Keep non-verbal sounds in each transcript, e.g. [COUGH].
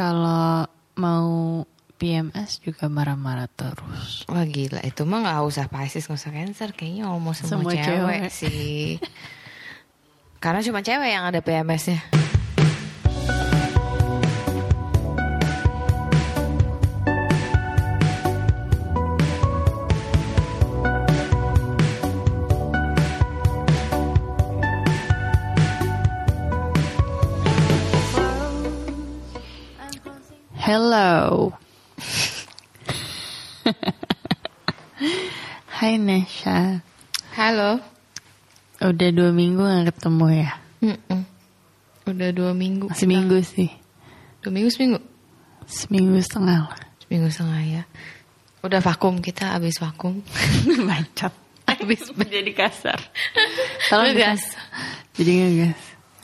kalau mau PMS juga marah-marah terus. Wah gila itu mah gak usah Pisces gak usah Cancer Kayaknya almost semua, Semua cewek, cewek. sih Karena cuma cewek yang ada PMS-nya Hello. Hai Nesha. Halo Udah dua minggu gak ketemu ya? Mm-mm. Udah dua minggu Seminggu sih. Dua minggu seminggu Seminggu setengah lah. Seminggu setengah ya Udah vakum kita abis vakum [LAUGHS] Bacot. Abis Jadi kasar. Ngegas. Jadi ngegas.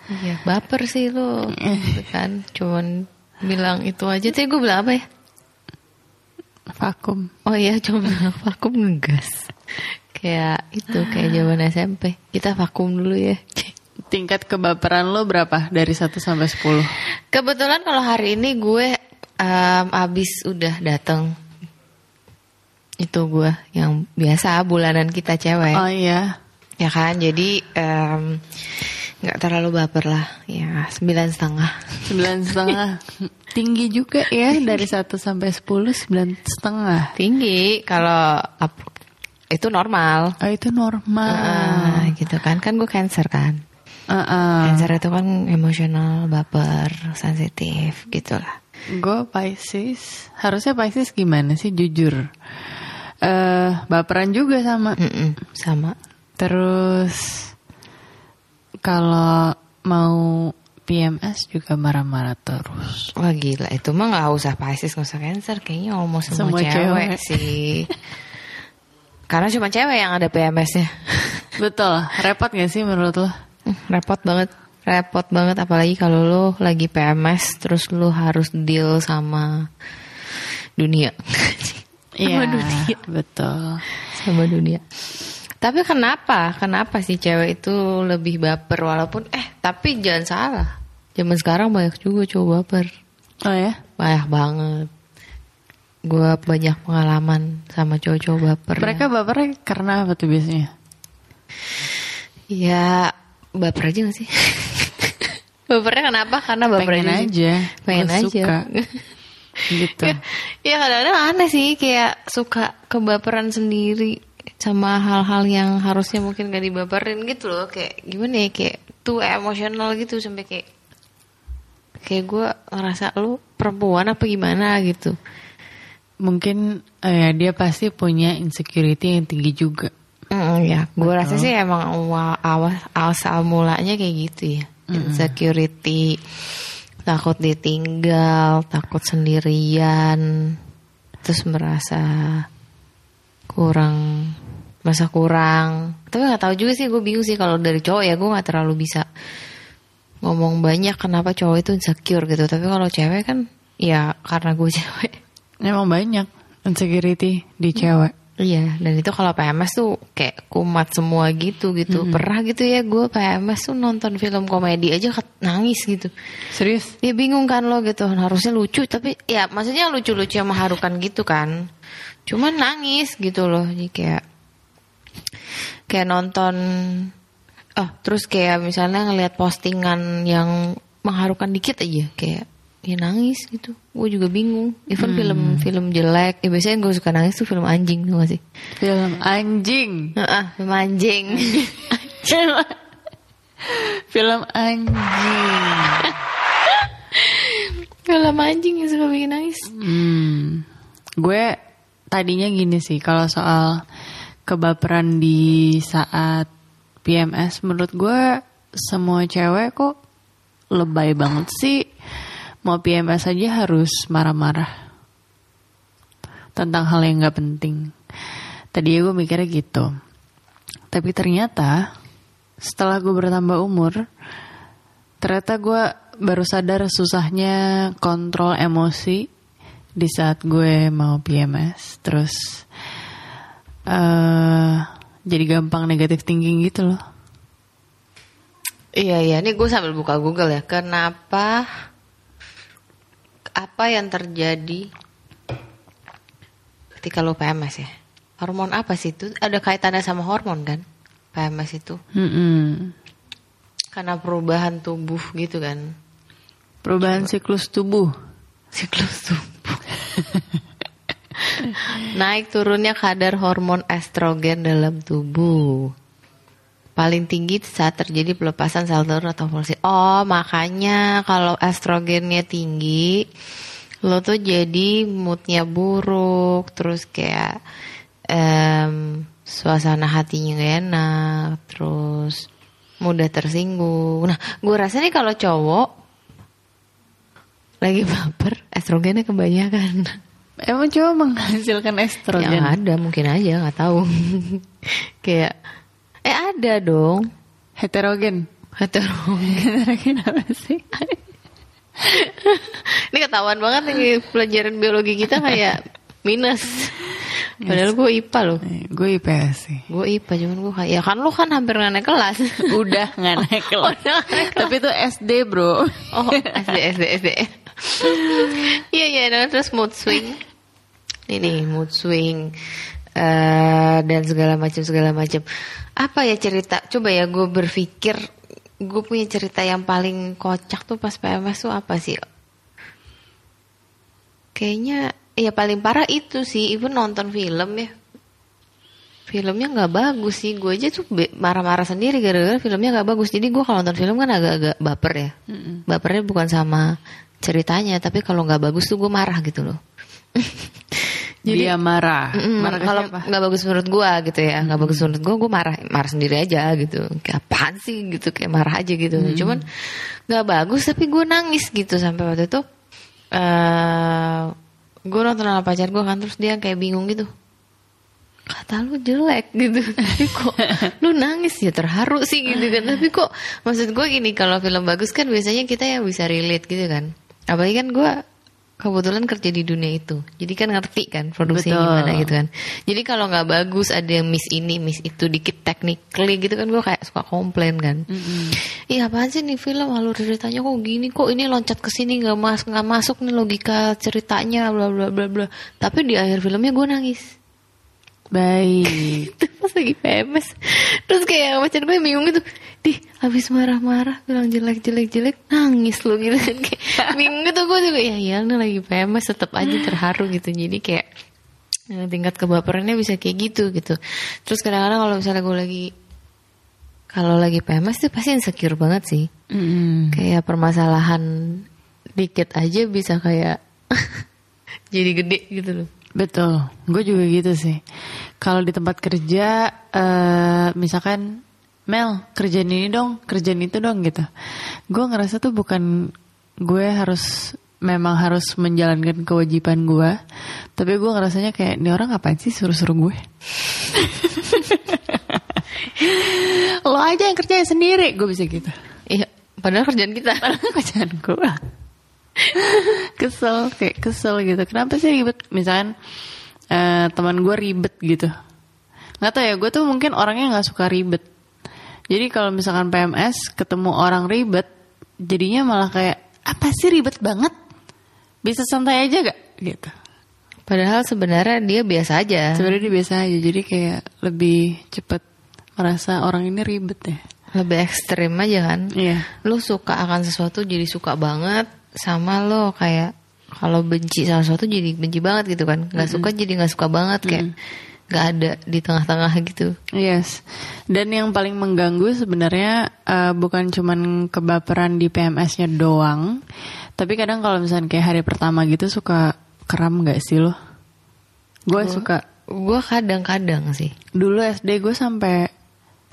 Iya baper sih Gitu [LAUGHS] kan Cuman bilang itu aja Tadi gue bilang apa ya Vakum. Oh iya bilang vakum ngegas Kayak itu Kayak zaman SMP Kita vakum dulu ya Tingkat kebaperan lo berapa? Dari 1 sampai 10? Kebetulan kalau hari ini gue em, Abis udah dateng Itu gue Yang biasa bulanan kita cewek Oh iya. Ya kan jadi em, nggak terlalu baper lah Ya sembilan setengah Sembilan setengah. Tinggi juga ya dari 1 sampai 10 sembilan setengah. Tinggi Kalau itu normal Oh itu normal. Ah, gitu kan kan gue cancer kan Ah, Cancer itu kan emosional baper sensitif gitulah Gue Pisces. Harusnya Pisces gimana sih jujur? eh baperan juga sama. Mm-mm, sama Terus kalau mau PMS juga marah-marah terus. Wah gila itu mah nggak usah Pisces nggak usah Cancer kayaknya almost semua, Semua cewek, cewek. sih karena cuma cewek yang ada PMS-nya Betul. Repot gak sih menurut lo? Hmm, repot banget repot banget apalagi kalau lo lagi PMS terus lo harus deal sama dunia [LAUGHS] Iya, sama dunia betul. sama dunia tapi kenapa? Kenapa sih cewek itu lebih baper? Walaupun eh tapi jangan salah. Zaman sekarang banyak juga cowok baper. Oh ya? banyak banget. Gue banyak pengalaman sama cowok-cowok baper. Mereka bapernya karena apa tuh biasanya? ya baper aja gak sih? [LAUGHS] Bapernya kenapa? Karena baper Pengen aja, pengen aja. suka. [LAUGHS] gitu. ya kadang-kadang aneh sih kayak suka kebaperan sendiri sama hal-hal yang harusnya mungkin gak dibaperin gitu loh. Kayak gimana ya kayak tuh emosional gitu sampai kayak kayak gue ngerasa lu perempuan apa gimana? gitu. Mungkin eh, dia pasti punya insecurity yang tinggi juga. Mm, ya, gue rasa sih emang awa- awas asal mulanya kayak gitu ya. Insecurity, takut ditinggal, takut sendirian, terus merasa kurang, merasa kurang. Tapi nggak tahu juga sih, gue bingung sih kalau dari cowok ya gue nggak terlalu bisa ngomong banyak kenapa cowok itu insecure gitu. Tapi kalau cewek kan, ya karena gue [LAUGHS] cewek. Emang banyak insecurity di cewek. Iya, dan itu kalau PMS tuh kayak kumat semua gitu gitu. Pernah gitu ya gue PMS tuh nonton film komedi aja nangis gitu. Serius? Ya bingung kan lo gitu, harusnya lucu tapi ya maksudnya lucu-lucu yang mengharukan gitu kan. Cuman nangis gitu loh, jadi kayak kayak nonton oh terus kayak misalnya ngelihat postingan yang mengharukan dikit aja kayak ya nangis gitu. Gue juga bingung. Even film film jelek. Ya biasanya gue suka nangis tuh film anjing tuh sih? Film anjing. Heeh, film anjing. [LAUGHS] Film anjing. [LAUGHS] film anjing yang suka bikin nangis. Hmm. Gue tadinya gini sih kalau soal kebaperan di saat PMS menurut gue semua cewek kok lebay banget sih. Mau PMS aja harus marah-marah tentang hal yang nggak penting. Tadi gue mikirnya gitu. Tapi ternyata setelah gue bertambah umur, ternyata gue baru sadar susahnya kontrol emosi di saat gue mau PMS. Terus eh jadi gampang negatif thinking gitu loh. Iya iya, ini gue sambil buka Google ya. Kenapa apa yang terjadi ketika lo PMS ya? Hormon apa sih itu? Ada kaitannya sama hormon kan? PMS itu Mm-mm. karena perubahan tubuh gitu kan? Perubahan siklus tubuh. Siklus tubuh. [LAUGHS] Naik turunnya kadar hormon estrogen dalam tubuh. Paling tinggi saat terjadi pelepasan sel telur atau follikel. Oh, makanya kalau estrogennya tinggi, lo tuh jadi moodnya buruk, terus kayak em, suasana hatinya gak enak, terus mudah tersinggung. Nah, gue rasa nih kalau cowok lagi baper, estrogennya kebanyakan. Emang cowok menghasilkan estrogen? Yang ada mungkin aja nggak tahu. [LAUGHS] Kayak eh ada dong Heterogen. heterogen. Heterogen [LAUGHS] apa sih? [LAUGHS] Ini ketahuan banget nih pelajaran biologi kita kayak minus. Padahal gue IPA loh. gue IPS sih. Gue IPA cuman gue ya kan lu kan hampir nggak naik kelas. Udah nggak naik kelas. Naik kelas. Tapi itu SD bro. Oh SD SD SD. [LAUGHS] Iya iya nah, terus mood swing. Ini mood swing eh dan segala macam segala macam. Apa ya cerita? Coba ya gue berpikir gue punya cerita yang paling kocak tuh pas PMS tuh apa sih? Kayaknya ya paling parah itu sih, even nonton film ya. Filmnya nggak bagus sih, gue aja tuh marah-marah sendiri gara-gara filmnya nggak bagus. Jadi gue kalau nonton film kan agak-agak baper ya. Bapernya bukan sama ceritanya, tapi kalau nggak bagus tuh gue marah gitu loh. [LAUGHS] Dia marah. Ke kalau nggak bagus menurut gue gitu ya, nggak bagus menurut gue, gue marah, marah sendiri aja gitu. Kayak apaan sih gitu, kayak marah aja gitu. Cuman nggak bagus, tapi gue nangis gitu sampai waktu itu. eh gue nonton sama pacar gue kan, terus dia kayak bingung gitu. Kata lu jelek gitu, [LAUGHS] tapi kok lu nangis ya terharu sih gitu kan. [LAUGHS] Tapi kok maksud gue gini, kalau film bagus kan biasanya kita yang bisa relate gitu kan. Apalagi kan gue kebetulan kerja di dunia itu. Jadi kan ngerti kan produksinya Betul. gimana gitu kan. Jadi kalau nggak bagus ada yang miss ini miss itu dikit technically gitu kan gue kayak suka komplain kan. Iya apaan sih nih film? Alur ceritanya kok gini? Kok ini loncat ke sini? Nggak mas nggak masuk nih logika ceritanya bla bla bla bla. Tapi di akhir filmnya gue nangis Baik. [LAUGHS] pas lagi PMS terus kayak macam gue bingung gitu. Di habis marah-marah bilang jelek-jelek-jelek nangis lu gitu kan. Kayak bingung gitu gue juga. Ya ya nih lagi PMS tetap aja terharu gitu. Jadi kayak eh, tingkat kebaperannya bisa kayak gitu gitu. Terus kadang-kadang kalau misalnya gue lagi kalau lagi PMS tuh pasti insecure banget sih. Mm-mm. kayak permasalahan dikit aja bisa kayak [LAUGHS] jadi gede gitu loh. Betul, gue juga gitu sih. Kalau di tempat kerja, eh misalkan Mel kerjaan ini dong, kerjaan itu dong gitu. Gue ngerasa tuh bukan gue harus memang harus menjalankan kewajiban gue, tapi gue ngerasanya kayak ini orang ngapain sih suruh-suruh gue? [LAUGHS] Lo aja yang kerjain sendiri, gue bisa gitu. iya padahal kerjaan kita [LAUGHS] kerjaan gue [LAUGHS] kesel kayak kesel gitu kenapa sih ribet misalkan eh, teman gue ribet gitu. Nggak tahu ya gue tuh mungkin orangnya nggak suka ribet. Jadi kalau misalkan PMS ketemu orang ribet jadinya malah kayak apa sih ribet banget? Bisa santai aja gak gitu. Padahal sebenarnya dia biasa aja. sebenarnya dia biasa aja jadi kayak lebih cepet merasa orang ini ribet ya. Lebih ekstrim aja kan. iya. Lu suka akan sesuatu jadi suka banget sama lo kayak kalau benci sama sesuatu jadi benci banget gitu kan. Gak suka jadi gak suka banget kayak gak ada di tengah-tengah gitu. Yes, dan yang paling mengganggu sebenarnya eh, bukan cuman kebaperan di PMS-nya doang, tapi kadang kalau misalnya kayak hari pertama gitu suka kram nggak sih lo? Gue suka. Gue kadang-kadang sih. Dulu SD gue sampai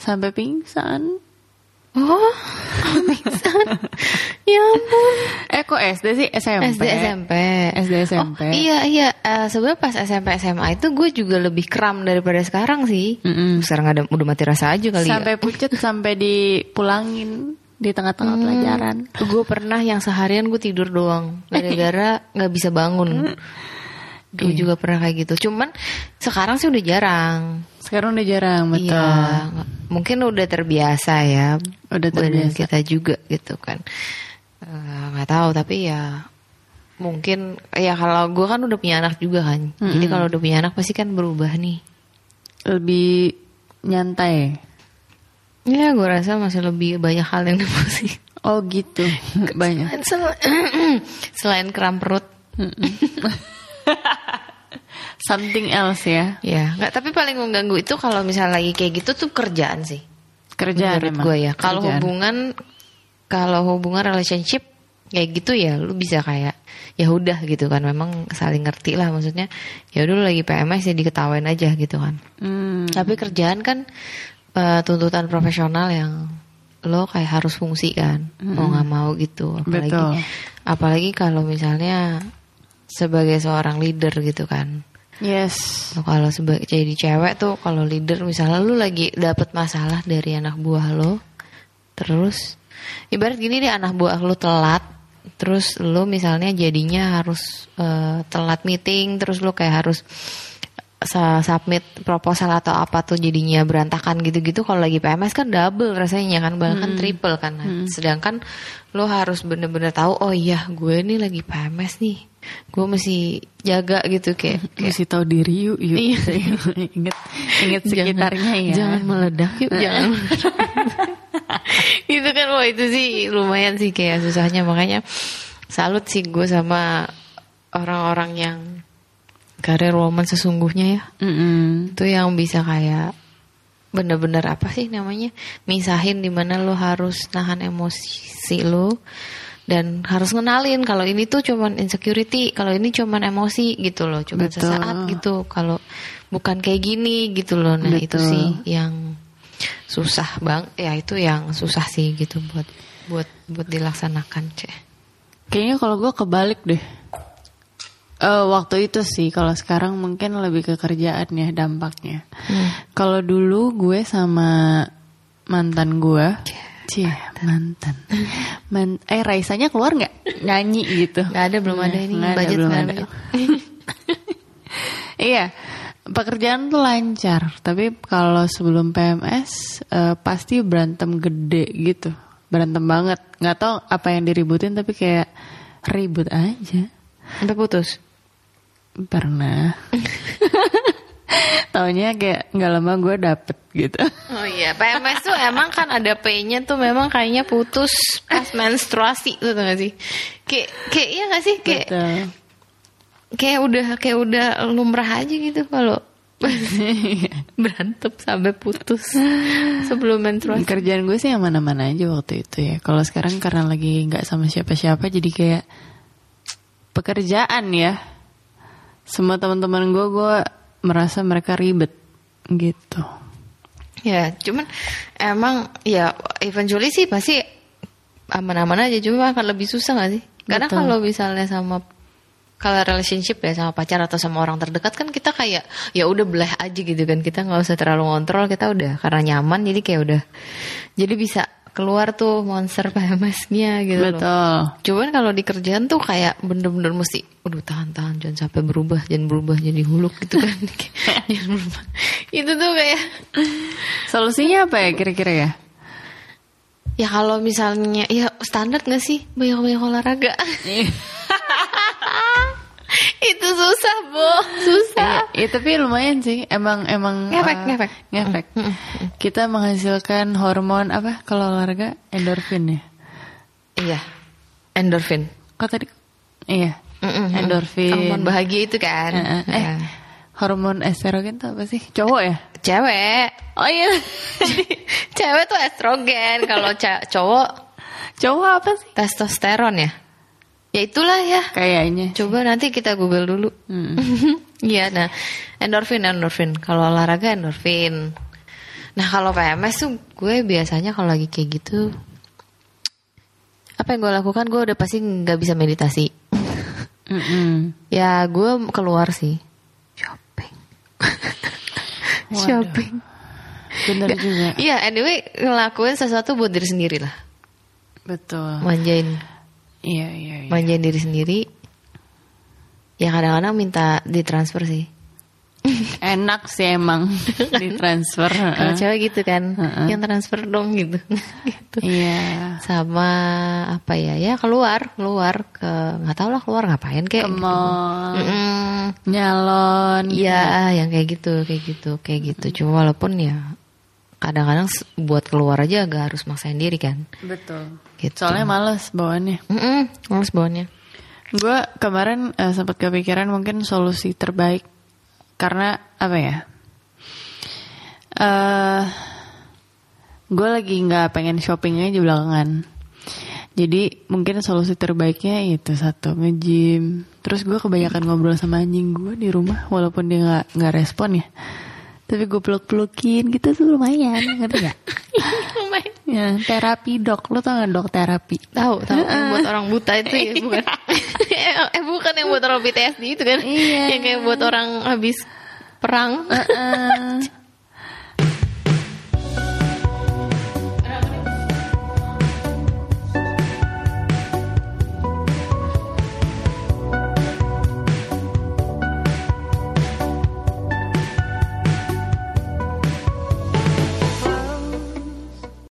sampai pingsan. Oh, ya ampun. Eh kok SD sih SMP? SD SMP. SD SMP. Oh, iya iya. Eh, Sebenarnya pas SMP SMA itu gue juga lebih kram daripada sekarang sih. Mm-mm. Sekarang ada udah mati rasa aja kali ya. Sampai pucet sampai dipulangin di tengah-tengah Hmm. pelajaran. Gue pernah yang seharian gue tidur doang gara-gara nggak bisa bangun. Gue Iya. juga pernah kayak gitu. Cuman sekarang sih udah jarang. Sekarang udah jarang betul. Iya, mungkin udah terbiasa ya. Udah badan terbiasa. kita juga gitu kan. Eh, Nggak tahu tapi ya mungkin ya kalau gue kan udah punya anak juga kan. Jadi kalau udah punya anak pasti kan berubah nih. Lebih nyantai. Ya gue rasa masih lebih banyak hal yang [LAUGHS] emosi. Oh gitu. Banyak. Selain, [CLEARS THROAT] selain kram perut. [LAUGHS] Something else ya. Ya, nggak. Tapi paling mengganggu itu kalau misalnya lagi kayak gitu tuh kerjaan sih. Kerjaan menurut emang. gue ya. Kalau hubungan, kalau hubungan relationship kayak gitu ya, lu bisa kayak ya udah gitu kan. Memang saling ngerti lah maksudnya. Ya udah lu lagi PMS ya diketawain aja gitu kan. Hmm. Tapi kerjaan kan eh, tuntutan profesional yang lo kayak harus fungsi kan, mau nggak mau gitu. Apalagi Betul. apalagi kalau misalnya sebagai seorang leader gitu kan. Yes. Kalau sebagai jadi cewek tuh kalau leader misalnya lu lagi dapet masalah dari anak buah lo, terus ibarat gini deh anak buah lo telat, terus lo misalnya jadinya harus eh, telat meeting, terus lo kayak harus submit proposal atau apa tuh jadinya berantakan gitu-gitu kalau lagi PMS kan double rasanya kan bahkan triple kan. Nah, sedangkan lo harus bener-bener tahu oh iya gue nih lagi PMS nih gue mesti jaga gitu kayak [LAUGHS] kayak Mesti tahu diri yuk, yuk. Iya. [LAUGHS] ingat ingat sekitarnya ya. Jangan meledak yuk, jangan. [LAUGHS] itu kan wah itu sih lumayan sih kayak susahnya makanya salut sih gue sama orang-orang yang karir woman sesungguhnya ya. Mm-mm. Itu yang bisa kayak bener-bener apa sih namanya misahin di mana lo harus nahan emosi lo dan harus ngenalin kalau ini tuh cuman insecurity kalau ini cuman emosi gitu loh cuman Betul. sesaat gitu kalau bukan kayak gini gitu loh nah itu Betul. sih yang susah bang ya itu yang susah sih gitu buat buat buat dilaksanakan ceh Kayaknya kalau gue kebalik deh. Eh waktu itu sih, kalau sekarang mungkin lebih ke kerjaan ya dampaknya. Kalau dulu gue sama mantan gue, cie mantan, Man- eh Raisanya keluar nggak nyanyi gitu? nggak ada belum ada ini Nggak ada, belum ada. [LAUGHS] Iya, pekerjaan tuh lancar, tapi kalau sebelum PMS eh, pasti berantem gede gitu, berantem banget. Nggak tahu apa yang diributin, tapi kayak ribut aja. sampai putus Pernah. [LAUGHS] Taunya kayak nggak lama gue dapet gitu. Oh iya, PMS tuh emang kan ada P-nya tuh memang kayaknya putus pas menstruasi tuh tau gak sih? Kayak kayak iya gak sih? Kayak Betul. kayak udah kayak udah lumrah aja gitu kalau [LAUGHS] berantem sampai putus sebelum menstruasi. Kerjaan gue sih yang mana-mana aja waktu itu ya. Kalau sekarang karena lagi nggak sama siapa-siapa, jadi kayak pekerjaan ya. Semua teman-teman gue, gue merasa mereka ribet gitu. Ya, cuman emang ya eventually sih pasti aman-aman aja cuma akan lebih susah gak sih? Karena Betul. kalau misalnya sama kalau relationship ya sama pacar atau sama orang terdekat kan kita kayak ya udah belah aja gitu kan kita nggak usah terlalu ngontrol kita udah karena nyaman jadi kayak udah jadi bisa keluar tuh monster PMS-nya gitu loh. Betul. Cuman kalau di kerjaan tuh kayak bener-bener mesti, aduh tahan-tahan jangan sampai berubah, jangan berubah jadi huluk gitu kan. [LAUGHS] Jangan berubah. Itu tuh kayak Solusinya apa ya kira-kira ya? Ya kalau misalnya ya standar gak sih banyak-banyak olahraga. Itu susah, Bo. Susah. Ya, tapi lumayan sih. Emang emang Ngefek, eh, ngefek. ngefek. Kita menghasilkan hormon apa kalau olahraga endorfin ya. Iya. Endorfin. Kok tadi? Iya. Mm-mm. Endorfin. Hormon bahagia itu kan. Eh, eh, eh, Ya. hormon estrogen tuh apa sih? Cowok ya? Cewek. Oh iya. [LAUGHS] Cewek tuh estrogen, kalau cowok Cowok apa sih? testosteron ya. Ya itulah ya. Kayaknya. Coba nanti kita Google dulu. Hmm. [LAUGHS] Iya, nah endorfin endorfin. Kalau olahraga endorfin. Nah kalau PMS tuh gue biasanya kalau lagi kayak gitu, apa yang gue lakukan gue udah pasti nggak bisa meditasi. [LAUGHS] Ya gue keluar sih, shopping, [LAUGHS] shopping. Bener juga. Iya, anyway ngelakuin sesuatu buat diri sendiri lah, Betul. manjain, Iya iya. iya. manjain diri sendiri. Ya kadang-kadang minta ditransfer sih. [LAUGHS] Enak sih emang [LAUGHS] ditransfer. Kalau cewek gitu kan, Heeh. yang transfer dong gitu. [LAUGHS] gitu. Iya. Sama apa ya? Ya keluar, keluar ke nggak tahu lah keluar ngapain Ke kayak. gitu. mall, Mm-mm. nyalon. Iya, yang kayak gitu, kayak gitu, kayak gitu. Cuma walaupun ya kadang-kadang buat keluar aja agak harus maksain diri kan. Betul. Gitu. Soalnya males bawaannya. Mm-mm, males bawanya. Gue kemarin eh, sempat kepikiran mungkin solusi terbaik karena apa ya? eh gue lagi nggak pengen shopping aja belakangan. Jadi mungkin solusi terbaiknya itu satu nge-gym. Terus gue kebanyakan ngobrol sama anjing gue di rumah walaupun dia nggak nggak respon ya. Tapi gue peluk-pelukin gitu tuh lumayan, ngerti gak? [LAUGHS] ya, terapi dok, lo tau gak dok terapi? Tahu, tahu yang buat orang buta itu ya [LAUGHS] bukan? [LAUGHS] eh bukan yang buat orang PTSD itu kan? Iya. Yang kayak buat orang habis perang. Heeh.